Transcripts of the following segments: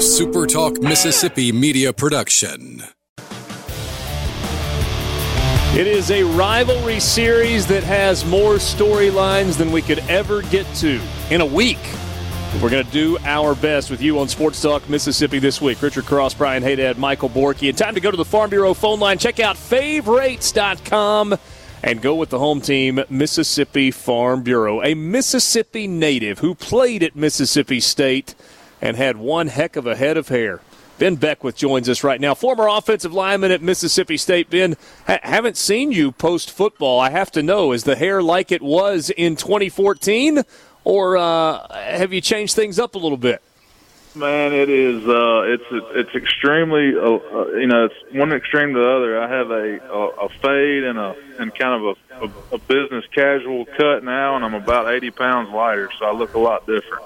SuperTalk Mississippi media production. It is a rivalry series that has more storylines than we could ever get to in a week. We're going to do our best with you on Sports Talk Mississippi this week. Richard Cross, Brian Haydad, Michael Borky. And time to go to the Farm Bureau phone line. Check out favorites.com and go with the home team, Mississippi Farm Bureau. A Mississippi native who played at Mississippi State and had one heck of a head of hair. Ben Beckwith joins us right now, former offensive lineman at Mississippi State. Ben, ha- haven't seen you post football. I have to know, is the hair like it was in 2014, or uh, have you changed things up a little bit? Man, it is. Uh, it's it's extremely. Uh, uh, you know, it's one extreme to the other. I have a a, a fade and a and kind of a, a, a business casual cut now, and I'm about 80 pounds lighter, so I look a lot different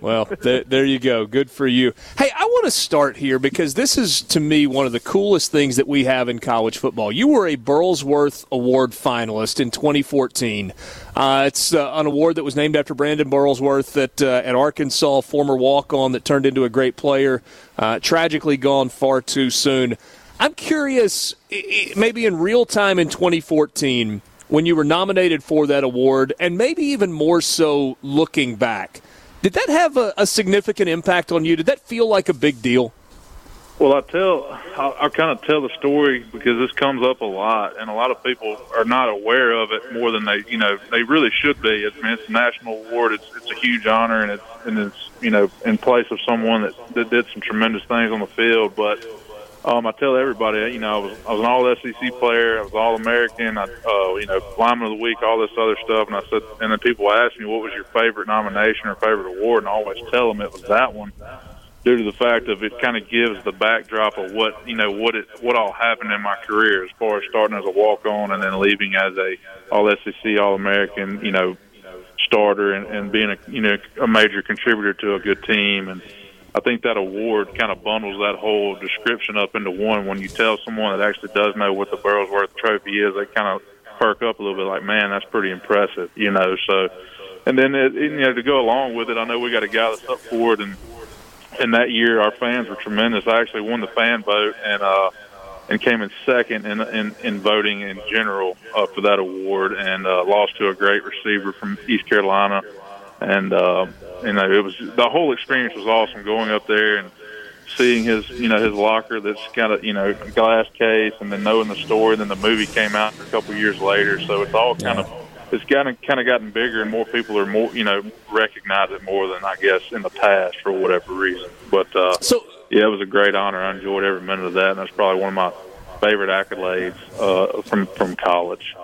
well, there, there, you go. Good for you. Hey, I want to start here because this is, to me, one of the coolest things that we have in college football. You were a Burlsworth Award finalist in 2014. Uh, it's uh, an award that was named after Brandon Burlsworth that, uh, at Arkansas, former walk on that turned into a great player, uh, tragically gone far too soon. I'm curious, maybe in real time in 2014, when you were nominated for that award, and maybe even more so looking back did that have a, a significant impact on you? Did that feel like a big deal? Well, I tell, I, I kind of tell the story because this comes up a lot, and a lot of people are not aware of it more than they, you know, they really should be. I mean, it's a national award. It's it's a huge honor, and it's and it's you know in place of someone that that did some tremendous things on the field. But um, I tell everybody, you know, I was I was an All SEC player, I was All American, I, uh, you know, Lineman of the Week, all this other stuff, and I said, and then people ask me what was your favorite nomination or favorite award, and I always tell them it was that one, due to the fact of it kind of gives the backdrop of what you know what it what all happened in my career as far as starting as a walk on and then leaving as a All SEC, All American, you know, starter and, and being a you know a major contributor to a good team and I think that award kind of bundles that whole description up into one. When you tell someone that actually does know what the Burlsworth Trophy is, they kind of perk up a little bit, like, man, that's pretty impressive, you know. So, and then it, you know to go along with it, I know we got a guy that's up for it, and and that year our fans were tremendous. I actually won the fan vote and uh, and came in second in in, in voting in general uh, for that award, and uh, lost to a great receiver from East Carolina and uh, you know it was the whole experience was awesome going up there and seeing his you know his locker that's kind of you know glass case and then knowing the story. Then the movie came out a couple years later, so it's all kind of it's kind of kind of gotten bigger and more people are more you know recognize it more than I guess in the past for whatever reason. But uh, so yeah, it was a great honor. I enjoyed every minute of that, and that's probably one of my favorite accolades uh, from from college.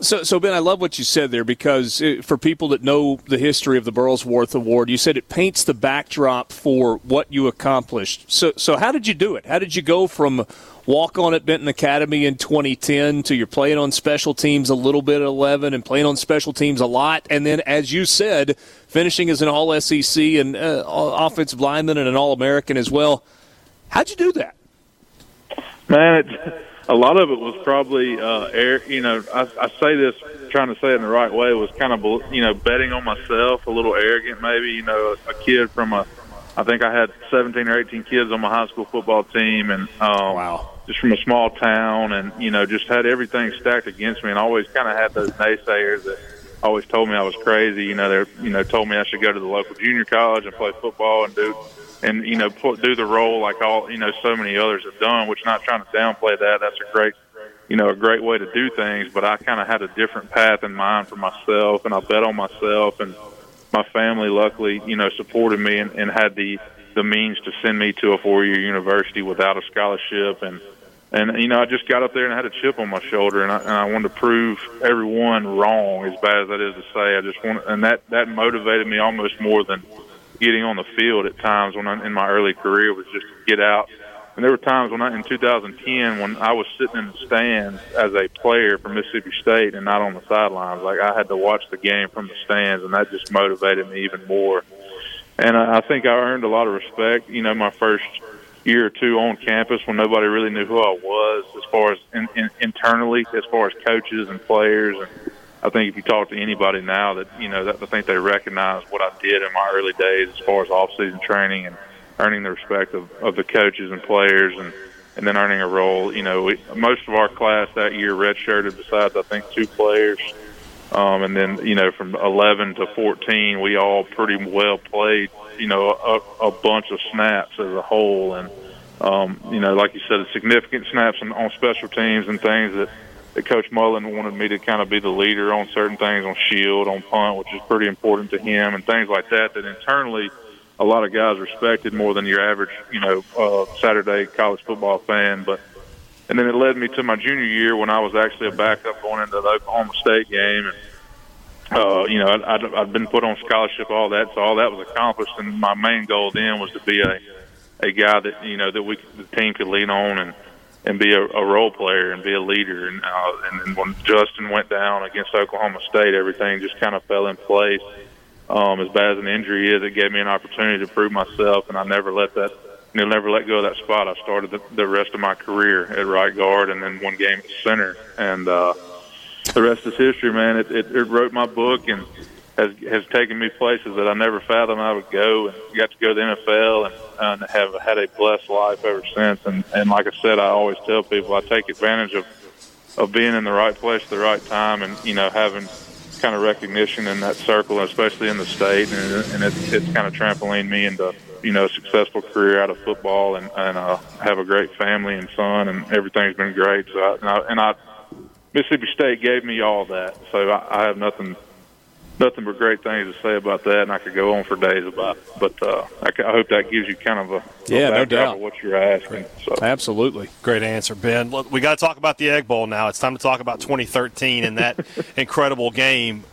So, so Ben, I love what you said there because uh, for people that know the history of the Burlsworth Award, you said it paints the backdrop for what you accomplished. So, so how did you do it? How did you go from walk on at Benton Academy in 2010 to you're playing on special teams a little bit at 11 and playing on special teams a lot, and then as you said, finishing as an All SEC and uh, offensive lineman and an All American as well. How'd you do that? Man, it a lot of it was probably uh, air. You know, I, I say this trying to say it in the right way was kind of you know betting on myself, a little arrogant maybe. You know, a, a kid from a, I think I had 17 or 18 kids on my high school football team, and um, wow. just from a small town, and you know, just had everything stacked against me, and always kind of had those naysayers that always told me I was crazy. You know, they you know told me I should go to the local junior college and play football and do and you know put, do the role like all you know so many others have done. Which not trying to downplay that. That's a great you know a great way to do things. But I kind of had a different path in mind for myself, and I bet on myself. And my family, luckily, you know, supported me and, and had the the means to send me to a four year university without a scholarship and. And you know, I just got up there and I had a chip on my shoulder, and I, and I wanted to prove everyone wrong. As bad as that is to say, I just want, and that that motivated me almost more than getting on the field at times when I, in my early career was just get out. And there were times when I, in 2010, when I was sitting in the stands as a player for Mississippi State and not on the sidelines, like I had to watch the game from the stands, and that just motivated me even more. And I, I think I earned a lot of respect. You know, my first year or two on campus when nobody really knew who I was, as far as in, in, internally, as far as coaches and players and I think if you talk to anybody now that you know that I think they recognize what I did in my early days as far as off season training and earning the respect of, of the coaches and players, and and then earning a role. You know, we, most of our class that year redshirted, besides I think two players. Um, and then, you know, from 11 to 14, we all pretty well played, you know, a, a bunch of snaps as a whole. And, um, you know, like you said, significant snaps on, on special teams and things that, that Coach Mullen wanted me to kind of be the leader on certain things on shield, on punt, which is pretty important to him, and things like that. That internally, a lot of guys respected more than your average, you know, uh, Saturday college football fan. But and then it led me to my junior year when I was actually a backup going into the Oklahoma State game, and uh, you know, I'd, I'd, I'd been put on scholarship, all that, so all that was accomplished. And my main goal then was to be a a guy that you know that we the team could lean on and and be a, a role player and be a leader. And uh, and then when Justin went down against Oklahoma State, everything just kind of fell in place. Um, as bad as an injury is, it gave me an opportunity to prove myself, and I never let that. You know, never let go of that spot. I started the, the rest of my career at right guard, and then one game at center, and uh, the rest is history, man. It, it, it wrote my book and has has taken me places that I never fathomed I would go, and got to go to the NFL and, and have had a blessed life ever since. And and like I said, I always tell people I take advantage of of being in the right place at the right time, and you know having kind of recognition in that circle, especially in the state, and, and it's it's kind of trampoline me into you know a successful career out of football, and and uh, have a great family and son, and everything's been great. So I, and I, and I Mississippi State gave me all that, so I, I have nothing nothing but great things to say about that, and I could go on for days about. It. But uh, I, I hope that gives you kind of a, yeah, no doubt of what you're asking. So. Absolutely, great answer, Ben. Look, we got to talk about the Egg Bowl now. It's time to talk about 2013 and that incredible game.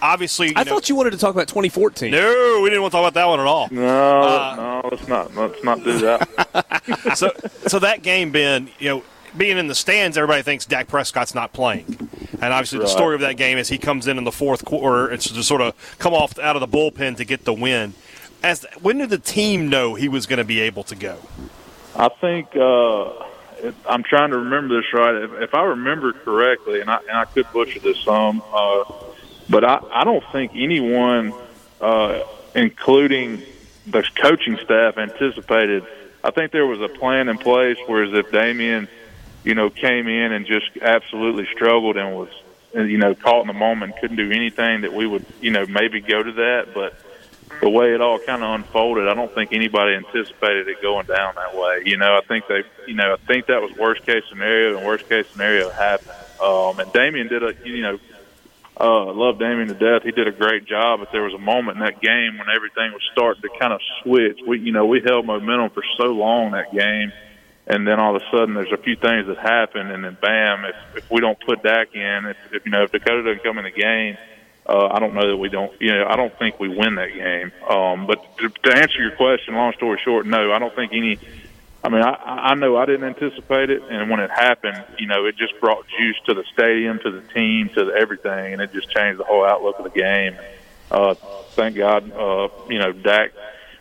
Obviously, I know, thought you wanted to talk about 2014. No, we didn't want to talk about that one at all. No, uh, no, let's not. Let's not do that. so, so that game, Ben, you know being in the stands, everybody thinks Dak Prescott's not playing. And obviously, right. the story of that game is he comes in in the fourth quarter. and to sort of come off out of the bullpen to get the win. As when did the team know he was going to be able to go? I think uh, I'm trying to remember this right. If, if I remember correctly, and I, and I could butcher this some, uh, but I, I don't think anyone, uh, including the coaching staff, anticipated. I think there was a plan in place, whereas if Damian – you know, came in and just absolutely struggled and was, you know, caught in the moment, couldn't do anything that we would, you know, maybe go to that. But the way it all kind of unfolded, I don't think anybody anticipated it going down that way. You know, I think they, you know, I think that was worst case scenario, and worst case scenario happened. Um, and Damian did a, you know, uh, love Damian to death. He did a great job, but there was a moment in that game when everything was starting to kind of switch. We, you know, we held momentum for so long that game and then all of a sudden there's a few things that happen, and then bam, if if we don't put Dak in, if, if you know if Dakota doesn't come in the game, uh, I don't know that we don't. You know, I don't think we win that game. Um, but to, to answer your question, long story short, no, I don't think any. I mean, I, I know I didn't anticipate it, and when it happened, you know, it just brought juice to the stadium, to the team, to the everything, and it just changed the whole outlook of the game. Uh, thank God, uh, you know, Dak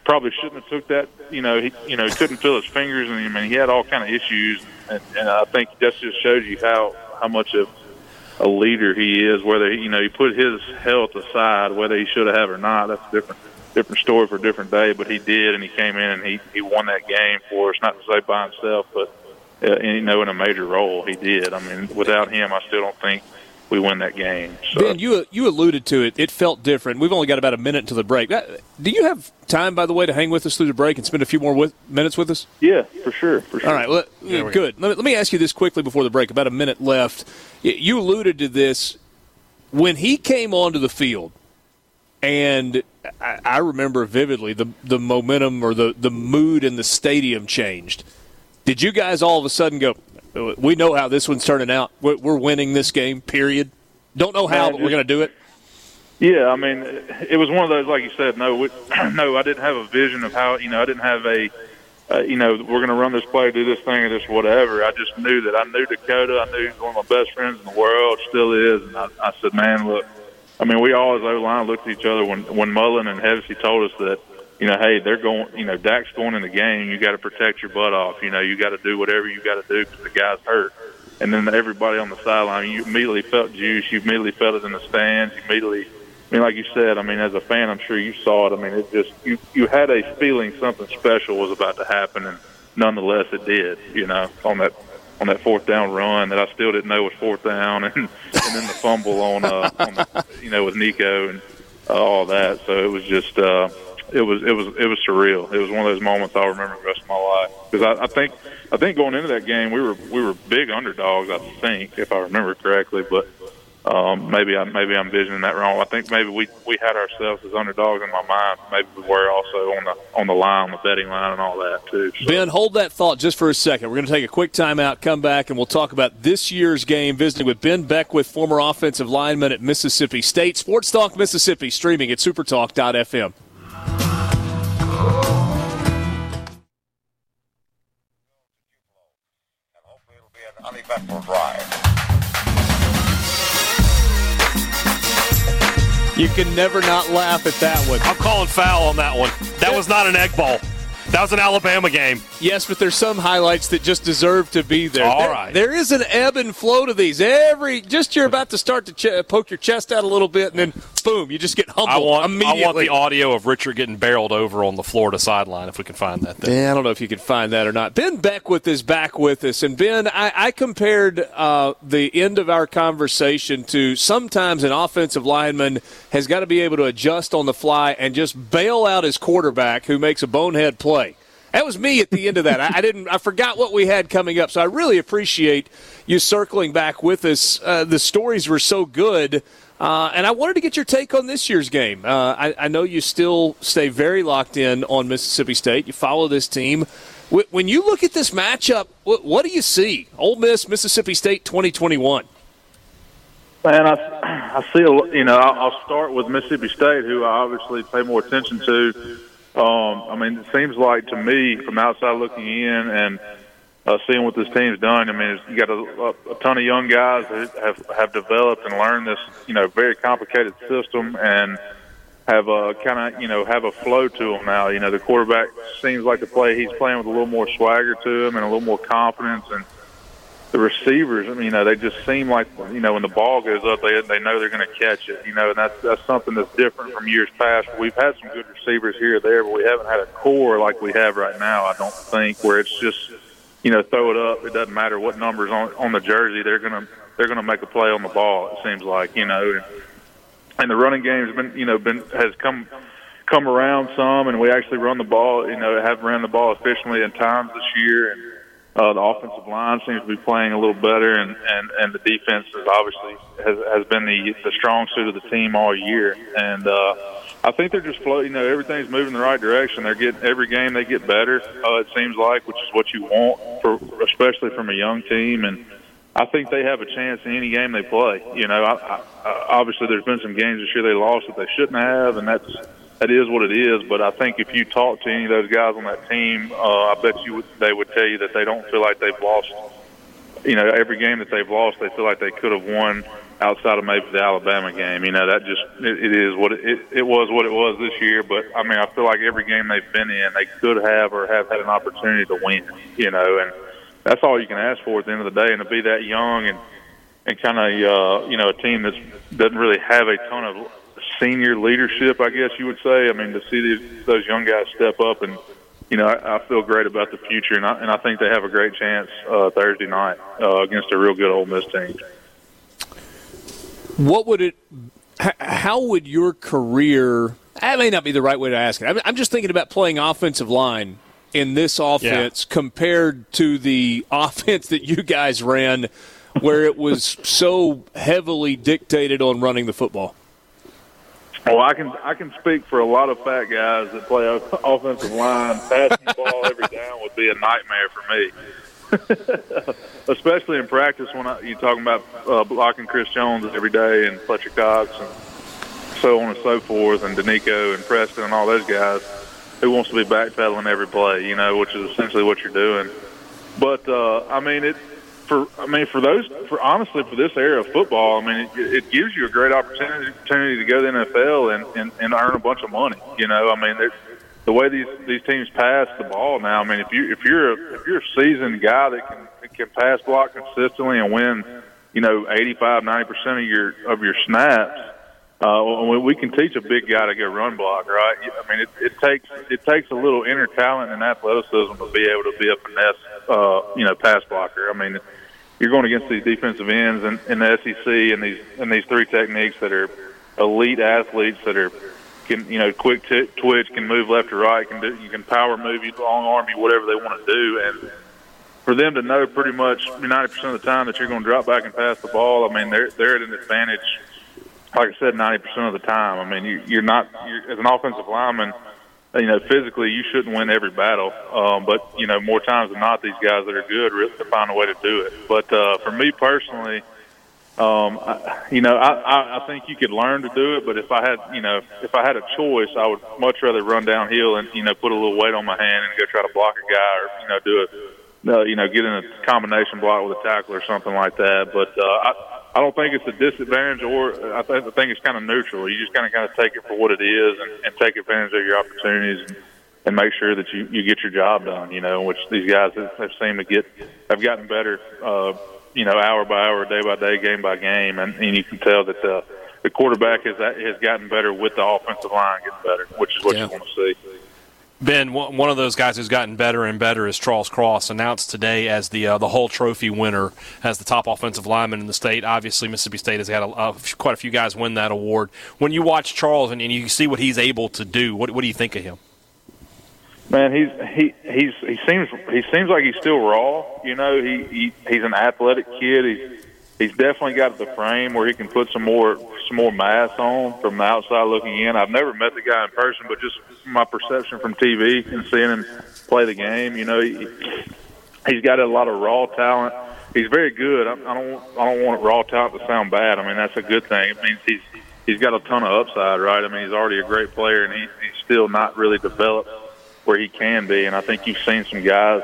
probably shouldn't have took that. You know, he you know couldn't feel his fingers, and I mean he had all kind of issues, and, and I think that just shows you how how much of a leader he is. Whether he, you know he put his health aside, whether he should have or not, that's a different different story for a different day. But he did, and he came in and he he won that game for us. Not to say by himself, but uh, you know in a major role he did. I mean, without him, I still don't think we win that game. So. Ben, you you alluded to it. It felt different. We've only got about a minute to the break. Uh, do you have time, by the way, to hang with us through the break and spend a few more with, minutes with us? Yeah, for sure. For sure. All right. Well, good. Let me, let me ask you this quickly before the break. About a minute left. You alluded to this when he came onto the field, and I, I remember vividly the the momentum or the the mood in the stadium changed. Did you guys all of a sudden go, we know how this one's turning out. We're, we're winning this game. Period. Don't know how, but we're going to do it. Yeah, I mean, it was one of those, like you said. No, we, no, I didn't have a vision of how. You know, I didn't have a. Uh, you know, we're going to run this play, do this thing, or this whatever. I just knew that I knew Dakota. I knew he was one of my best friends in the world, still is. And I, I said, man, look. I mean, we all as O line looked at each other when when Mullen and Hevesy told us that you know, hey, they're going, you know, Dak's going in the game. You got to protect your butt off. You know, you got to do whatever you got to do because the guy's hurt. And then everybody on the sideline, you immediately felt juice. You immediately felt it in the stands. You immediately I mean, like you said, I mean, as a fan, I'm sure you saw it. I mean, it just you you had a feeling something special was about to happen, and nonetheless, it did. You know, on that on that fourth down run that I still didn't know was fourth down, and and then the fumble on uh on the, you know with Nico and uh, all that. So it was just uh, it was it was it was surreal. It was one of those moments I'll remember the rest of my life because I, I think I think going into that game we were we were big underdogs. I think if I remember correctly, but um, maybe I maybe I'm visioning that wrong. I think maybe we we had ourselves as underdogs in my mind. Maybe we were also on the on the line, on the betting line, and all that too. So. Ben, hold that thought just for a second. We're going to take a quick timeout, come back, and we'll talk about this year's game. Visiting with Ben Beckwith, former offensive lineman at Mississippi State. Sports Talk Mississippi, streaming at supertalk.fm. uneventful drive. You can never not laugh at that one. I'm calling foul on that one. That was not an Egg Bowl. That was an Alabama game. Yes, but there's some highlights that just deserve to be there. All there, right. there is an ebb and flow to these. Every just you're about to start to ch- poke your chest out a little bit, and then boom, you just get humbled I want, immediately. I want the audio of Richard getting barreled over on the Florida sideline if we can find that. Then. Yeah, I don't know if you can find that or not. Ben Beckwith is back with us, and Ben, I, I compared uh, the end of our conversation to sometimes an offensive lineman has got to be able to adjust on the fly and just bail out his quarterback who makes a bonehead play. That was me at the end of that. I, I, didn't. I forgot what we had coming up. So I really appreciate you circling back with us. Uh, the stories were so good, uh, and I wanted to get your take on this year's game. Uh, I, I, know you still stay very locked in on Mississippi State. You follow this team. When you look at this matchup, what, do you see? Ole Miss, Mississippi State, twenty twenty one. Man, I, I see. A, you know, I'll start with Mississippi State, who I obviously pay more attention to um, I mean, it seems like to me, from outside looking in and uh, seeing what this team's done, I mean, you got a, a ton of young guys that have have developed and learned this, you know, very complicated system and have a kind of, you know, have a flow to them now. You know, the quarterback seems like the play he's playing with a little more swagger to him and a little more confidence and the receivers, I mean, you know, they just seem like you know when the ball goes up, they they know they're going to catch it. You know, and that's that's something that's different from years past. We've had some good receivers here or there, but we haven't had a core like we have right now. I don't think where it's just you know throw it up. It doesn't matter what numbers on on the jersey. They're gonna they're gonna make a play on the ball. It seems like you know, and, and the running game's been you know been has come come around some, and we actually run the ball. You know, have ran the ball efficiently in times this year and uh, the offensive line seems to be playing a little better, and, and, and the defense is obviously has, has been the the strong suit of the team all year. And uh, I think they're just floating. You know, everything's moving in the right direction. They're getting every game they get better. Uh, it seems like, which is what you want for, especially from a young team. And I think they have a chance in any game they play. You know, I, I, obviously there's been some games this year they lost that they shouldn't have, and that's that is what it is. But I think if you talk to any of those guys on that team, uh, I bet you would, they would tell you that they don't feel like they've lost. You know, every game that they've lost, they feel like they could have won outside of maybe the Alabama game. You know, that just it, it is what it, it, it was what it was this year. But I mean, I feel like every game they've been in, they could have or have had an opportunity to win. You know, and that's all you can ask for at the end of the day. And to be that young and and kind of uh, you know a team that doesn't really have a ton of senior leadership, I guess you would say. I mean, to see these, those young guys step up and you know, I, I feel great about the future, and I, and I think they have a great chance uh, Thursday night uh, against a real good Ole Miss team. What would it? How would your career? That may not be the right way to ask it. I'm just thinking about playing offensive line in this offense yeah. compared to the offense that you guys ran, where it was so heavily dictated on running the football. Well, I can I can speak for a lot of fat guys that play offensive line. Passing the ball every down would be a nightmare for me, especially in practice when I, you're talking about uh, blocking Chris Jones every day and Fletcher Cox and so on and so forth, and Denico and Preston and all those guys who wants to be backpedaling every play, you know, which is essentially what you're doing. But uh, I mean, it for I mean for those for honestly for this era of football, I mean it, it gives you a great opportunity, opportunity to go to the NFL and, and, and earn a bunch of money. You know, I mean the way these these teams pass the ball now. I mean if you if you're a, if you're a seasoned guy that can can pass block consistently and win, you know, 85 90 percent of your of your snaps. uh, we, we can teach a big guy to go run block, right? I mean, it, it takes it takes a little inner talent and athleticism to be able to be a finesse, uh, you know, pass blocker. I mean, you're going against these defensive ends in, in the SEC and these and these three techniques that are elite athletes that are can you know quick t- twitch, can move left to right, can do you can power move you, long arm you, whatever they want to do, and for them to know pretty much 90% of the time that you're going to drop back and pass the ball, I mean they're they're at an advantage like I said, ninety percent of the time. I mean, you, you're not you're, as an offensive lineman. You know, physically, you shouldn't win every battle, um, but you know, more times than not, these guys that are good really find a way to do it. But uh, for me personally, um, I, you know, I, I, I think you could learn to do it. But if I had, you know, if I had a choice, I would much rather run downhill and you know put a little weight on my hand and go try to block a guy or you know do a, uh, you know, get in a combination block with a tackle or something like that. But uh, I, I don't think it's a disadvantage, or I, th- I think it's kind of neutral. You just kind of kind of take it for what it is and, and take advantage of your opportunities and, and make sure that you you get your job done. You know, which these guys have, have seemed to get have gotten better. Uh, you know, hour by hour, day by day, game by game, and, and you can tell that the the quarterback has has gotten better with the offensive line getting better, which is what yeah. you want to see. Ben, one of those guys who's gotten better and better is Charles Cross, announced today as the uh, the Hull Trophy winner, as the top offensive lineman in the state. Obviously, Mississippi State has had a, a, quite a few guys win that award. When you watch Charles and, and you see what he's able to do, what, what do you think of him? Man, he's he he's he seems he seems like he's still raw. You know, he, he he's an athletic kid. He's he's definitely got the frame where he can put some more some more mass on from the outside looking in. I've never met the guy in person, but just my perception from TV and seeing him play the game, you know, he, he's got a lot of raw talent. He's very good. I, I don't I don't want raw talent to sound bad. I mean that's a good thing. It means he's he's got a ton of upside, right? I mean he's already a great player, and he, he's still not really developed where he can be. And I think you've seen some guys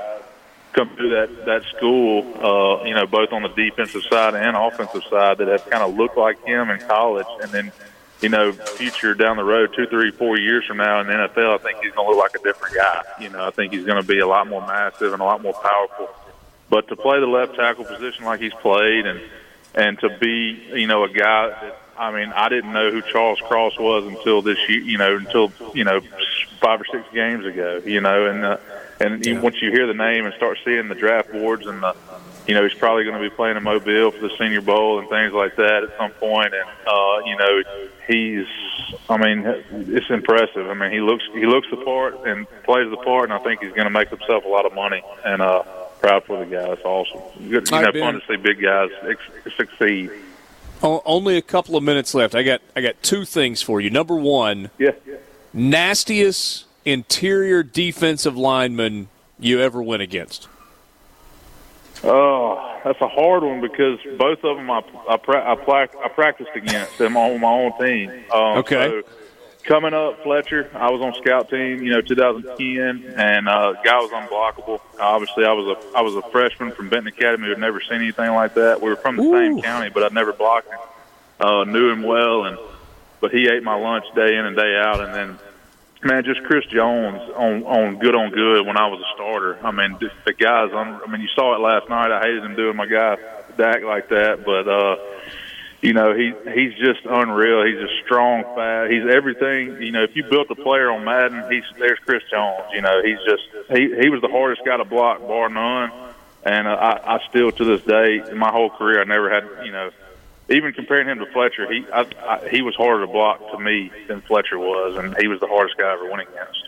come through that that school, uh, you know, both on the defensive side and offensive side that have kind of looked like him in college, and then, you know, future down the road, two, three, four years from now in the NFL, I think he's going to look like a different guy. You know, I think he's going to be a lot more massive and a lot more powerful. But to play the left tackle position like he's played, and and to be, you know, a guy that I mean, I didn't know who Charles Cross was until this year, you know, until you know five or six games ago, you know, and. Uh, and yeah. once you hear the name and start seeing the draft boards and the, you know, he's probably going to be playing in Mobile for the Senior Bowl and things like that at some point. And uh, you know, he's, I mean, it's impressive. I mean, he looks he looks the part and plays the part, and I think he's going to make himself a lot of money. And uh, proud for the guy. It's awesome. Good, you know, fun to see big guys ex- succeed. Only a couple of minutes left. I got I got two things for you. Number one, yeah. nastiest interior defensive lineman you ever went against? Oh, that's a hard one because both of them I I, pra- I, pra- I practiced against them on my own team. Um, okay. So coming up, Fletcher, I was on scout team, you know, 2010, and uh, guy was unblockable. Obviously, I was a I was a freshman from Benton Academy who had never seen anything like that. We were from the Ooh. same county, but I'd never blocked him. Uh, knew him well, and but he ate my lunch day in and day out, and then Man, just Chris Jones on on good on good when I was a starter. I mean, the, the guys. I'm, I mean, you saw it last night. I hated him doing my guy Dak like that, but uh, you know he he's just unreal. He's a strong, fast. He's everything. You know, if you built a player on Madden, he's there's Chris Jones. You know, he's just he he was the hardest guy to block, bar none. And uh, I, I still to this day, in my whole career, I never had you know even comparing him to Fletcher, he I, I, he was harder to block to me than Fletcher was, and he was the hardest guy I ever went against.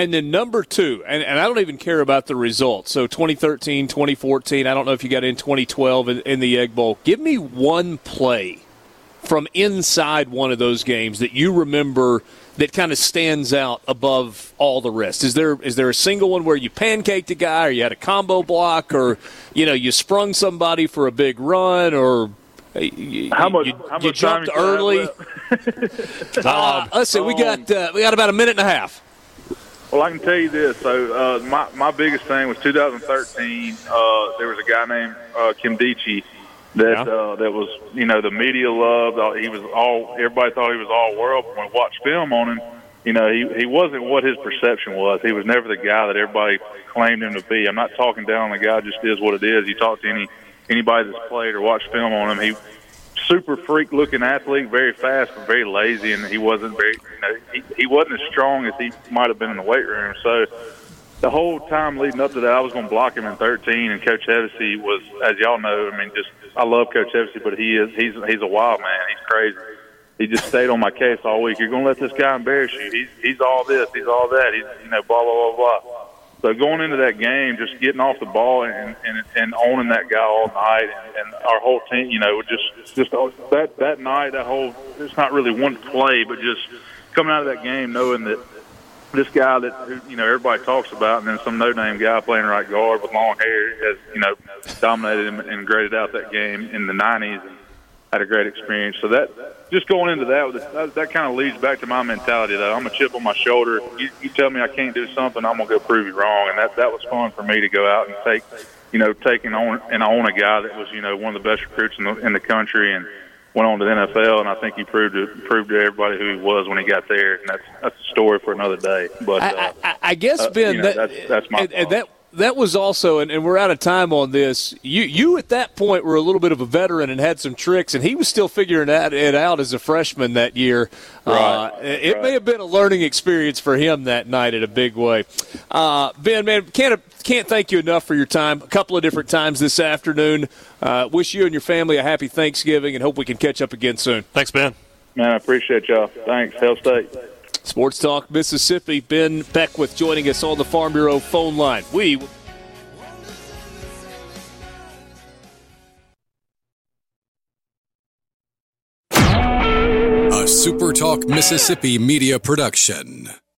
And then number two, and, and I don't even care about the results. So 2013, 2014, I don't know if you got in 2012 in, in the Egg Bowl. Give me one play from inside one of those games that you remember that kind of stands out above all the rest? Is there is there a single one where you pancaked a guy, or you had a combo block, or you know you sprung somebody for a big run, or you, how much? You, how you much jumped early. uh, listen, um, we got uh, we got about a minute and a half. Well, I can tell you this. So, uh, my my biggest thing was 2013. Uh, there was a guy named uh, Nkemdiche that yeah. uh, that was you know the media loved. He was all everybody thought he was all world. When we watched film on him, you know he he wasn't what his perception was. He was never the guy that everybody claimed him to be. I'm not talking down on the guy. Just is what it is. You talk to any anybody that's played or watched film on him, he super freak looking athlete, very fast but very lazy, and he wasn't very you know he, he wasn't as strong as he might have been in the weight room. So the whole time leading up to that, I was going to block him in 13, and Coach Hevesy was, as y'all know, I mean, just I love Coach Hevesy, but he is he's he's a wild man. He's crazy. He just stayed on my case all week. You're going to let this guy embarrass you. He's he's all this, he's all that. He's you know blah blah blah blah. So going into that game, just getting off the ball and and, and owning that guy all night, and, and our whole team, you know, just just that that night, that whole it's not really one play, but just coming out of that game knowing that this guy that you know everybody talks about, and then some no-name guy playing right guard with long hair has you know dominated him and graded out that game in the '90s and had a great experience. So that just going into that, that, that kind of leads back to my mentality. Though I'm a chip on my shoulder. You, you tell me I can't do something, I'm gonna go prove you wrong, and that that was fun for me to go out and take, you know, taking on and own a guy that was you know one of the best recruits in the in the country and went on to the NFL, and I think he proved to proved to everybody who he was when he got there. And that's that's a story for another day. But uh, I, I, I, guess Ben, uh, you know, that, that's, that's my and, and that that was also, and, and, we're out of time on this. You you at that point were a little bit of a veteran and had some tricks, and he was still figuring that, it out as a freshman that year. Right, uh, it right. may have been a learning experience for him that night in a big way. Uh, ben, man, can't can't thank you enough for your time. A couple of different times this afternoon. Uh, wish you and your family a happy Thanksgiving, and hope we can catch up again soon. Thanks, Ben. Man, I appreciate y'all. Thanks. Hail State. Sports Talk Mississippi. Ben Beckwith joining us on the Farm Bureau phone line. We. A Super Talk Mississippi media production.